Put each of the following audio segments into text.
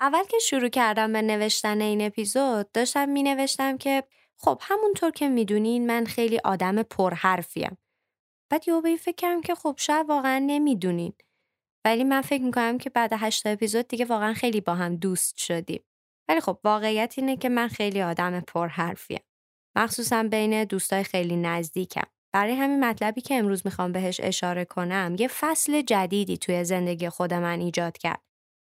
اول که شروع کردم به نوشتن این اپیزود داشتم می نوشتم که خب همونطور که می‌دونین من خیلی آدم پرحرفیم. بعد یه فکر کردم که خب شاید واقعا نمی‌دونین. ولی من فکر می‌کنم که بعد هشت اپیزود دیگه واقعا خیلی با هم دوست شدیم. ولی خب واقعیت اینه که من خیلی آدم پرحرفیم. مخصوصا بین دوستای خیلی نزدیکم. برای همین مطلبی که امروز می‌خوام بهش اشاره کنم یه فصل جدیدی توی زندگی خود من ایجاد کرد.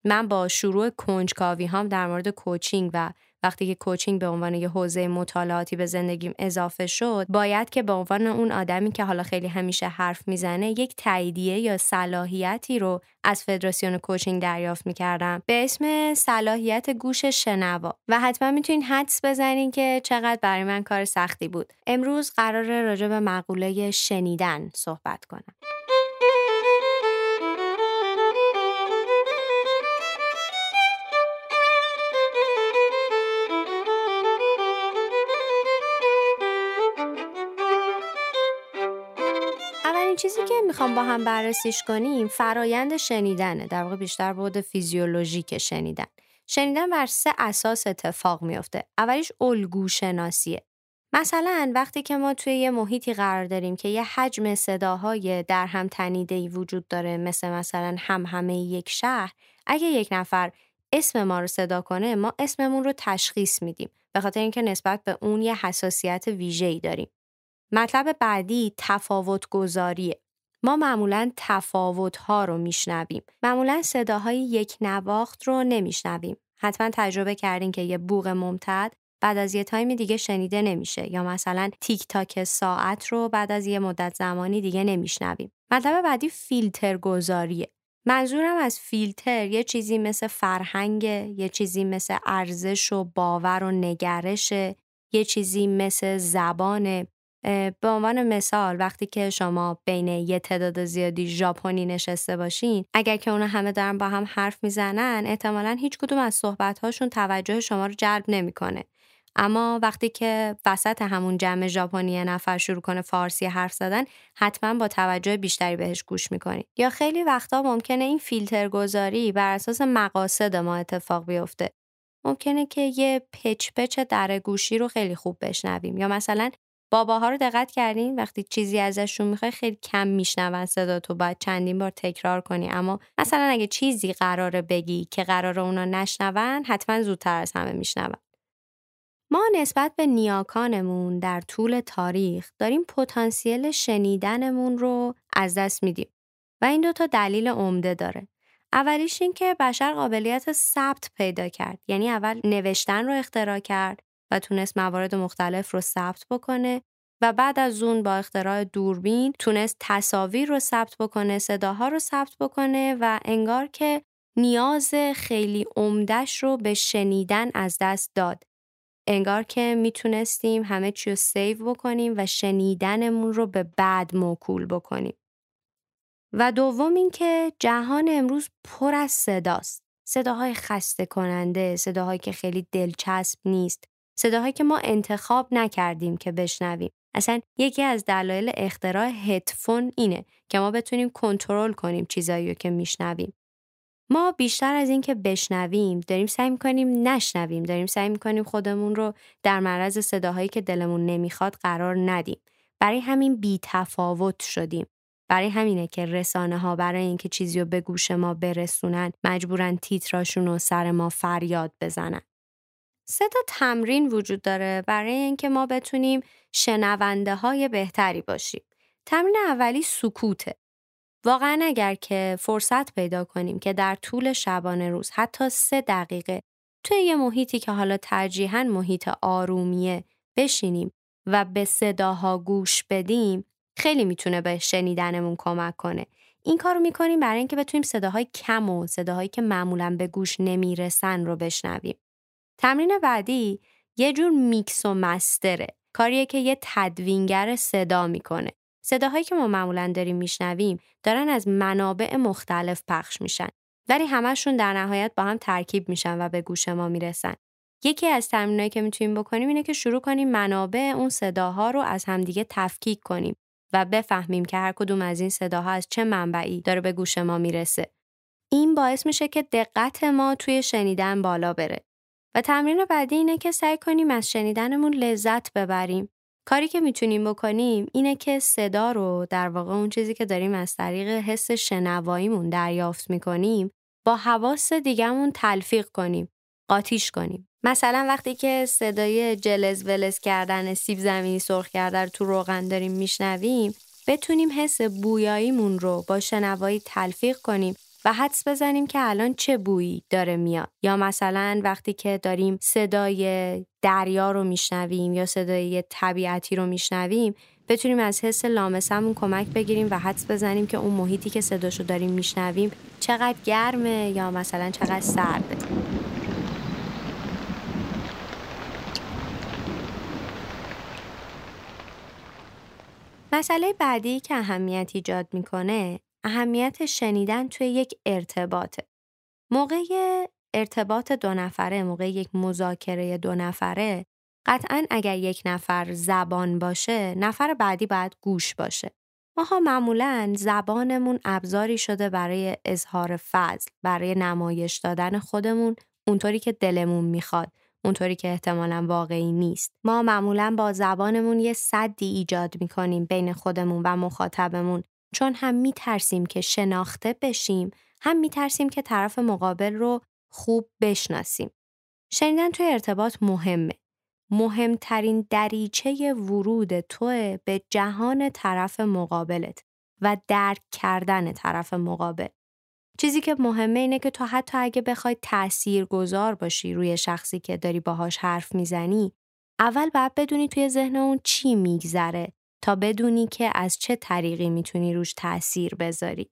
من با شروع کنجکاوی هم در مورد کوچینگ و وقتی که کوچینگ به عنوان یه حوزه مطالعاتی به زندگیم اضافه شد باید که به عنوان اون آدمی که حالا خیلی همیشه حرف می‌زنه یک تاییدیه یا صلاحیتی رو از فدراسیون کوچینگ دریافت می‌کردم به اسم صلاحیت گوش شنوا. و حتما می‌تونین حدس بزنین که چقدر برای من کار سختی بود. امروز قرار راجع به مقوله شنیدن صحبت کنم. چیزی که می‌خوام با هم بررسیش کنیم فرایند شنیدنه. در واقع بیشتر بود فیزیولوژیک شنیدن. شنیدن بر سه اساس اتفاق میفته. اولیش الگو شناسیه مثلا وقتی که ما توی یه محیطی قرار داریم که یه حجم صداهای در هم تنیده وجود داره مثل مثلا هم همه یک شهر اگه یک نفر اسم ما رو صدا کنه ما اسممون رو تشخیص میدیم. به خاطر اینکه نسبت به اون یه حساسیت ویژه‌ای داریم. مطلب بعدی تفاوت گذاریه. ما معمولا تفاوت ها رو میشنویم. معمولا صداهای یک نواخت رو نمیشنویم. حتما تجربه کردین که یه بوق ممتد بعد از یه time دیگه شنیده نمیشه یا مثلا تیک تاک ساعت رو بعد از یه مدت زمانی دیگه نمیشنویم. مطلب بعدی فیلتر گذاریه. منظورم از فیلتر یه چیزی مثل فرهنگ، یه چیزی مثل ارزش و باور و نگرش، یه چیزی مثل زبان به عنوان مثال وقتی که شما بین یه تعداد زیادی ژاپنی نشسته باشین اگر که اونا همه دارن با هم حرف می‌زنن احتمالا هیچ کدوم از صحبت هاشون توجه شما رو جلب نمی‌کنه. اما وقتی که وسط همون جمع ژاپنی نفر شروع کنه فارسی حرف زدن حتما با توجه بیشتری بهش گوش می‌کنید یا خیلی وقتا ممکنه این فیلتر گذاری بر اساس مقاصد ما اتفاق بیفته. ممکنه که یه پچ پچ در گوشی رو خیلی خوب بشنویم. یا مثلا باباها رو دقت کردین؟ وقتی چیزی ازشون می‌خوای خیلی کم میشنون صدا تو باید چندین بار تکرار کنی. اما مثلا اگه چیزی قراره بگی که قراره اونا نشنون حتما زودتر از همه میشنون. ما نسبت به نیاکانمون در طول تاریخ داریم پتانسیل شنیدنمون رو از دست میدیم و این دوتا دلیل عمده داره. اولیش این که بشر قابلیت ثبت پیدا کرد. یعنی اول نوشتن رو اختراع کرد و تونست موارد مختلف رو ثبت بکنه و بعد از اون با اختراع دوربین تونست تصاویر رو ثبت بکنه صداها رو ثبت بکنه و انگار که نیاز خیلی عمدش رو به شنیدن از دست داد. انگار که می‌تونستیم همه چی رو سیو بکنیم و شنیدنمون رو به بعد موکول بکنیم. و دوم اینکه جهان امروز پر از صداست. صداهای خسته کننده صداهایی که خیلی دلچسب نیست. صداهایی که ما انتخاب نکردیم که بشنویم. اصلا یکی از دلایل اختراع هدفون اینه که ما بتونیم کنترل کنیم چیزایی رو که میشنویم. ما بیشتر از اینکه بشنویم داریم سعی می‌کنیم نشنویم داریم سعی می‌کنیم خودمون رو در معرض صداهایی که دلمون نمی‌خواد قرار ندیم. برای همین بی تفاوت شدیم. برای همینه که رسانه ها برای اینکه چیزی رو به گوش ما برسونن مجبورن تیتراشون رو سر ما فریاد بزنن. سه تا تمرین وجود داره برای اینکه ما بتونیم شنونده های بهتری باشیم. تمرین اولی سکوته. واقعا اگر که فرصت پیدا کنیم که در طول شبانه روز حتی سه دقیقه توی یه محیطی که حالا ترجیحاً محیط آرومیه بشینیم و به صداها گوش بدیم خیلی می‌تونه به شنیدنمون کمک کنه. این کارو می‌کنیم برای اینکه بتونیم صداهای کم و صداهایی که معمولا به گوش نمی‌رسن رو بشنویم. تمرین بعدی یه جور میکس و مستره. کاریه که یه تدوینگر صدا می‌کنه. صداهایی که ما معمولا داریم میشنویم دارن از منابع مختلف پخش میشن. ولی همشون در نهایت با هم ترکیب میشن و به گوش ما می‌رسن. یکی از تمرینایی که می‌تونیم بکنیم اینه که شروع کنیم منابع اون صداها رو از همدیگه تفکیک کنیم و بفهمیم که هر کدوم از این صداها از چه منبعی داره به گوش ما می‌رسه. این باعث میشه که دقت ما توی شنیدن بالا بره. و تمرین بعدی اینه که سعی کنیم از شنیدنمون لذت ببریم. کاری که می‌تونیم بکنیم اینه که صدا رو در واقع اون چیزی که داریم از طریق حس شنواییمون دریافت می‌کنیم با حواس دیگهمون تلفیق کنیم. قاطیش کنیم. مثلا وقتی که صدای جلز ولز کردن سیب زمینی سرخ کردن تو روغن داریم میشنویم بتونیم حس بویاییمون رو با شنوایی تلفیق کنیم و حدس بزنیم که الان چه بویی داره میاد. یا مثلا وقتی که داریم صدای دریا رو میشنویم یا صدای طبیعتی رو میشنویم بتونیم از حس لامسمون کمک بگیریم و حدس بزنیم که اون محیطی که صداشو داریم میشنویم چقدر گرمه یا مثلا چقدر سرده. مسئله بعدی که اهمیت ایجاد می‌کنه اهمیت شنیدن توی یک ارتباطه. موقع ارتباط دو نفره، موقع یک مذاکره دو نفره، قطعا اگر یک نفر زبان باشه، نفر بعدی باید گوش باشه. ماها معمولا زبانمون ابزاری شده برای اظهار فضل، برای نمایش دادن خودمون اونطوری که دلمون می‌خواد. اونطوری که احتمالا واقعی نیست. ما معمولا با زبانمون یه صدی ایجاد می‌کنیم بین خودمون و مخاطبمون چون هم میترسیم که شناخته بشیم هم میترسیم که طرف مقابل رو خوب بشناسیم. شنیدن توی ارتباط مهمه. مهمترین دریچه ورود توه به جهان طرف مقابلت و درک کردن طرف مقابل. چیزی که مهمه اینه که تو حتی اگه بخوای تأثیر گذار باشی روی شخصی که داری باهاش حرف می‌زنی اول باید بدونی توی ذهن اون چی میگذره تا بدونی که از چه طریقی می‌تونی روش تأثیر بذاری.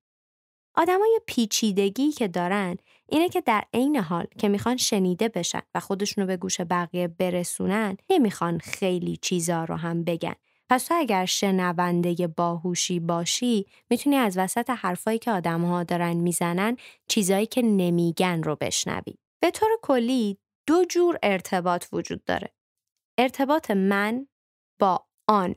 آدمای پیچیدگی که دارن اینه که در عین حال که می‌خوان شنیده بشن و خودشونو به گوش بقیه برسونن نمی‌خوان خیلی چیزا رو هم بگن پس تو اگر شنونده باهوشی باشی می‌تونی از وسط حرفایی که آدمها دارن می‌زنن چیزایی که نمیگن رو بشنوی. به طور کلی دو جور ارتباط وجود داره. ارتباط من با آن.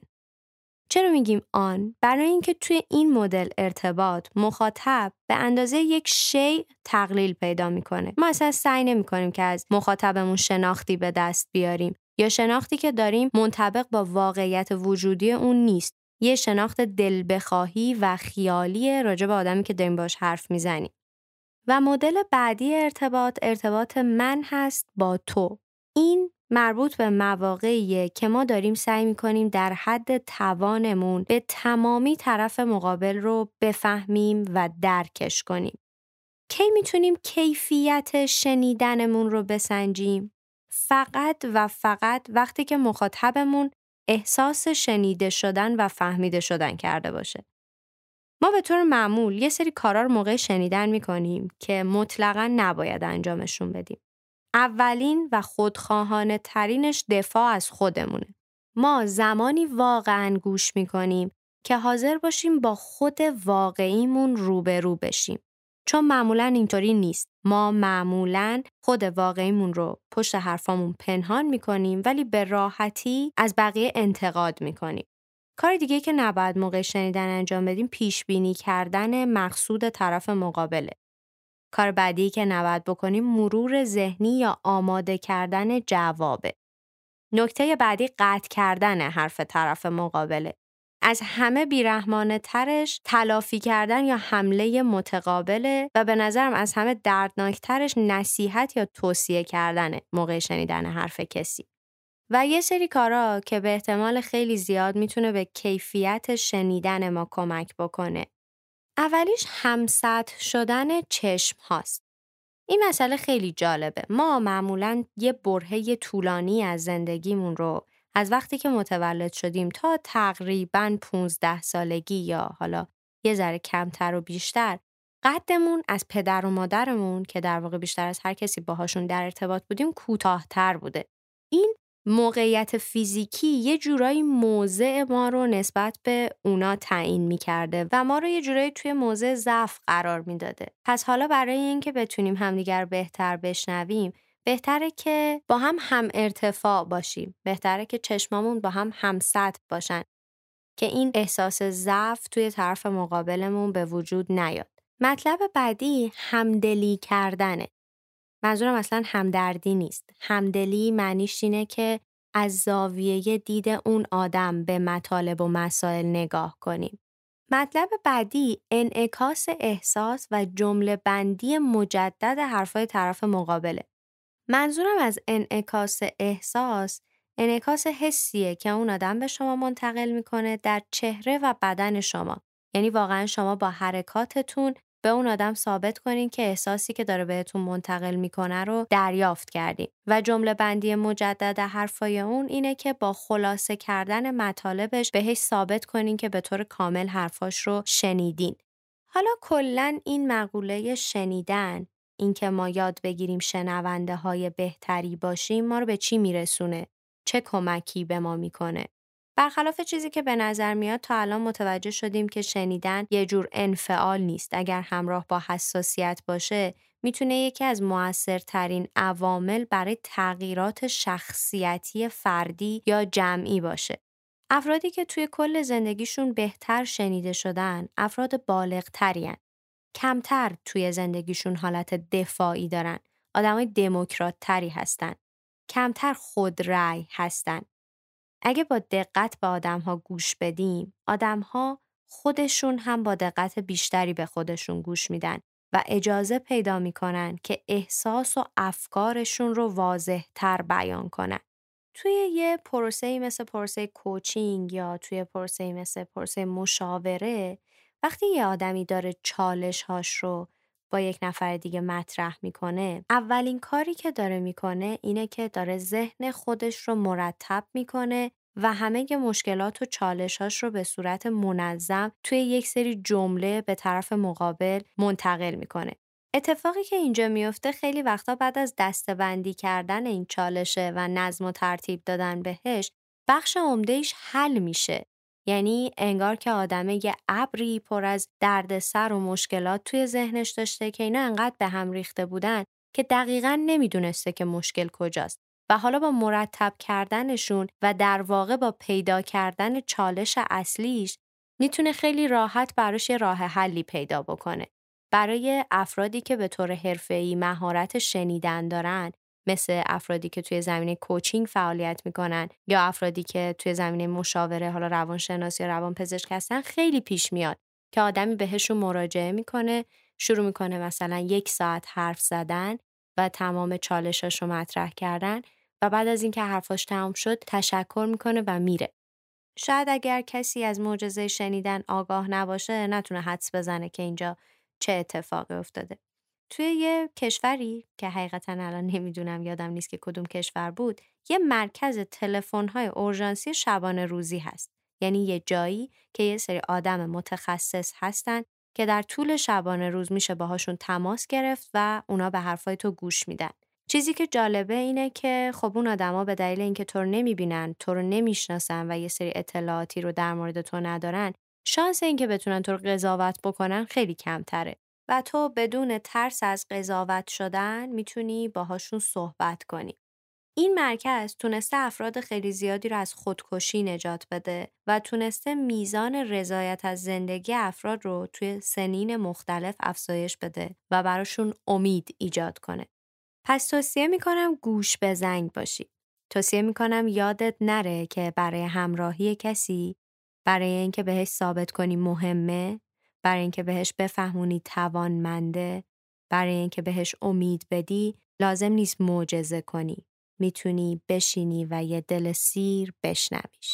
چرا میگیم آن؟ برای اینکه توی این مدل ارتباط مخاطب به اندازه یک شی تقلیل پیدا می‌کنه. ما اصلا سعی نمی‌کنیم که از مخاطبمون شناختی به دست بیاریم یا شناختی که داریم منطبق با واقعیت وجودی اون نیست. یه شناخت دل بخواهی و خیالی راجع به آدمی که داریم باش حرف می‌زنیم. و مدل بعدی ارتباط ارتباط من هست با تو. این مربوط به مواقعیه که ما داریم سعی می‌کنیم در حد توانمون به تمامی طرف مقابل رو بفهمیم و درکش کنیم. کی می‌تونیم کیفیت شنیدنمون رو بسنجیم؟ فقط و فقط وقتی که مخاطبمون احساس شنیده شدن و فهمیده شدن کرده باشه. ما به طور معمول یه سری کارا رو موقع شنیدن می‌کنیم که مطلقا نباید انجامشون بدیم. اولین و خودخواهانه ترینش دفاع از خودمونه. ما زمانی واقعا گوش می‌کنیم که حاضر باشیم با خود واقعیمون روبرو بشیم. چون معمولا اینطوری نیست. ما معمولا خود واقعیمون رو پشت حرفامون پنهان می‌کنیم ولی به راحتی از بقیه انتقاد می‌کنیم. کار دیگه که نباید موقع شنیدن انجام بدیم پیش بینی کردن مقصود طرف مقابله. کار بعدی که نباید بکنیم مرور ذهنی یا آماده کردن جوابه. نکته بعدی قطع کردن حرف طرف مقابله. از همه بیرحمانه ترش تلافی کردن یا حمله متقابله و به نظرم از همه دردناکترش نصیحت یا توصیه کردن موقع شنیدن حرف کسی. و یه سری کارا که به احتمال خیلی زیاد می‌تونه به کیفیت شنیدن ما کمک بکنه. اولیش همسط شدن چشم هاست. این مسئله خیلی جالبه. ما معمولا یه برهه طولانی از زندگیمون رو از وقتی که متولد شدیم تا تقریبا 15 سالگی یا حالا یه ذره کمتر و بیشتر قدمون از پدر و مادرمون که در واقع بیشتر از هر کسی باهاشون در ارتباط بودیم کوتاهتر بوده. این موقعیت فیزیکی یه جورایی موضع ما رو نسبت به اونا تعیین می‌کرده و ما رو یه جورایی توی موضع ضعف قرار می‌داده. پس حالا برای اینکه بتونیم همدیگر بهتر بشنویم بهتره که با هم هم ارتفاع باشیم. بهتره که چشمامون با هم هم سطح باشن که این احساس ضعف توی طرف مقابلمون به وجود نیاد. مطلب بعدی همدلی کردنه. منظورم اصلا همدردی نیست. همدلی معنیش اینه که از زاویه دید اون آدم به مطالب و مسائل نگاه کنیم. مطلب بعدی انعکاس احساس و جمله بندی مجدد حرفای طرف مقابله. منظورم از انعکاس احساس انعکاس حسیه که اون آدم به شما منتقل می‌کنه در چهره و بدن شما. یعنی واقعا شما با حرکاتتون به اون آدم ثابت کنین که احساسی که داره بهتون منتقل می‌کنه رو دریافت کردین و جمله بندی مجدد حرفای اون اینه که با خلاصه کردن مطالبش بهش ثابت کنین که به طور کامل حرفاش رو شنیدین. حالا کلا این مقوله شنیدن اینکه ما یاد بگیریم شنونده های بهتری باشیم ما رو به چی میرسونه؟ چه کمکی به ما می‌کنه؟ برخلاف چیزی که به نظر میاد تا الان متوجه شدیم که شنیدن یه جور انفعال نیست اگر همراه با حساسیت باشه می‌تونه یکی از موثرترین عوامل برای تغییرات شخصیتی فردی یا جمعی باشه. افرادی که توی کل زندگیشون بهتر شنیده شدن افراد بالغ ترین. کمتر توی زندگیشون حالت دفاعی دارن. آدمای دموکرات تری هستن. کمتر خودرأی هستن. اگه با دقت به آدمها گوش بدیم، آدمها خودشون هم با دقت بیشتری به خودشون گوش میدن و اجازه پیدا می‌کنن که احساس و افکارشون رو واضح تر بیان کنن. توی یه پروسه مثل پروسه کوچینگ یا توی پروسه مثل پروسه مشاوره وقتی یه آدمی داره چالش هاش رو با یک نفر دیگه مطرح می‌کنه اولین کاری که داره می‌کنه اینه که داره ذهن خودش رو مرتب می‌کنه و همه مشکلات و چالشاش رو به صورت منظم توی یک سری جمله به طرف مقابل منتقل می‌کنه. اتفاقی که اینجا میفته خیلی وقتا بعد از دستبندی کردن این چالشه و نظم و ترتیب دادن بهش بخش عمدهش حل میشه یعنی انگار که آدمه یه ابری پر از دردسر و مشکلات توی ذهنش داشته که اینا انقدر به هم ریخته بودن که دقیقا نمی‌دونسته که مشکل کجاست و حالا با مرتب کردنشون و در واقع با پیدا کردن چالش اصلیش می‌تونه خیلی راحت براش یه راه حلی پیدا بکنه. برای افرادی که به طور حرفه‌ای مهارت شنیدن دارن مثل افرادی که توی زمینه کوچینگ فعالیت می‌کنن یا افرادی که توی زمینه مشاوره حالا روانشناسی یا روانپزشک هستن خیلی پیش میاد که آدمی بهشون مراجعه می‌کنه شروع می‌کنه مثلا یک ساعت حرف زدن و تمام چالشاش رو مطرح کردن و بعد از اینکه حرفاش تمام شد تشکر می‌کنه و میره. شاید اگر کسی از معجزه شنیدن آگاه نباشه نتونه حدس بزنه که اینجا چه اتفاقی افتاده. توی یه کشوری که حقیقتا الان نمی‌دونم یادم نیست که کدوم کشور بود یه مرکز تلفن‌های اورژانسی شبانه روزی هست. یعنی یه جایی که یه سری آدم متخصص هستن که در طول شبانه روز میشه باهاشون تماس گرفت و اونا به حرفای تو گوش میدن. چیزی که جالبه اینه که خب اون آدما به دلیل اینکه تو رو نمی‌بینن تو رو نمی‌شناسن و یه سری اطلاعاتی رو در مورد تو ندارن شانس اینکه بتونن تو رو قضاوت بکنن خیلی کمتره. و تو بدون ترس از قضاوت شدن می‌تونی باهاشون صحبت کنی. این مرکز تونسته افراد خیلی زیادی رو از خودکشی نجات بده و تونسته میزان رضایت از زندگی افراد رو توی سنین مختلف افزایش بده و براشون امید ایجاد کنه. پس توصیه می‌کنم گوش به زنگ باشی. توصیه می‌کنم یادت نره که برای همراهی کسی برای اینکه بهش ثابت کنی مهمه برای اینکه بهش بفهمونی توانمنده برای اینکه بهش امید بدی لازم نیست معجزه کنی. می‌تونی بشینی و یه دل سیر بشنویش.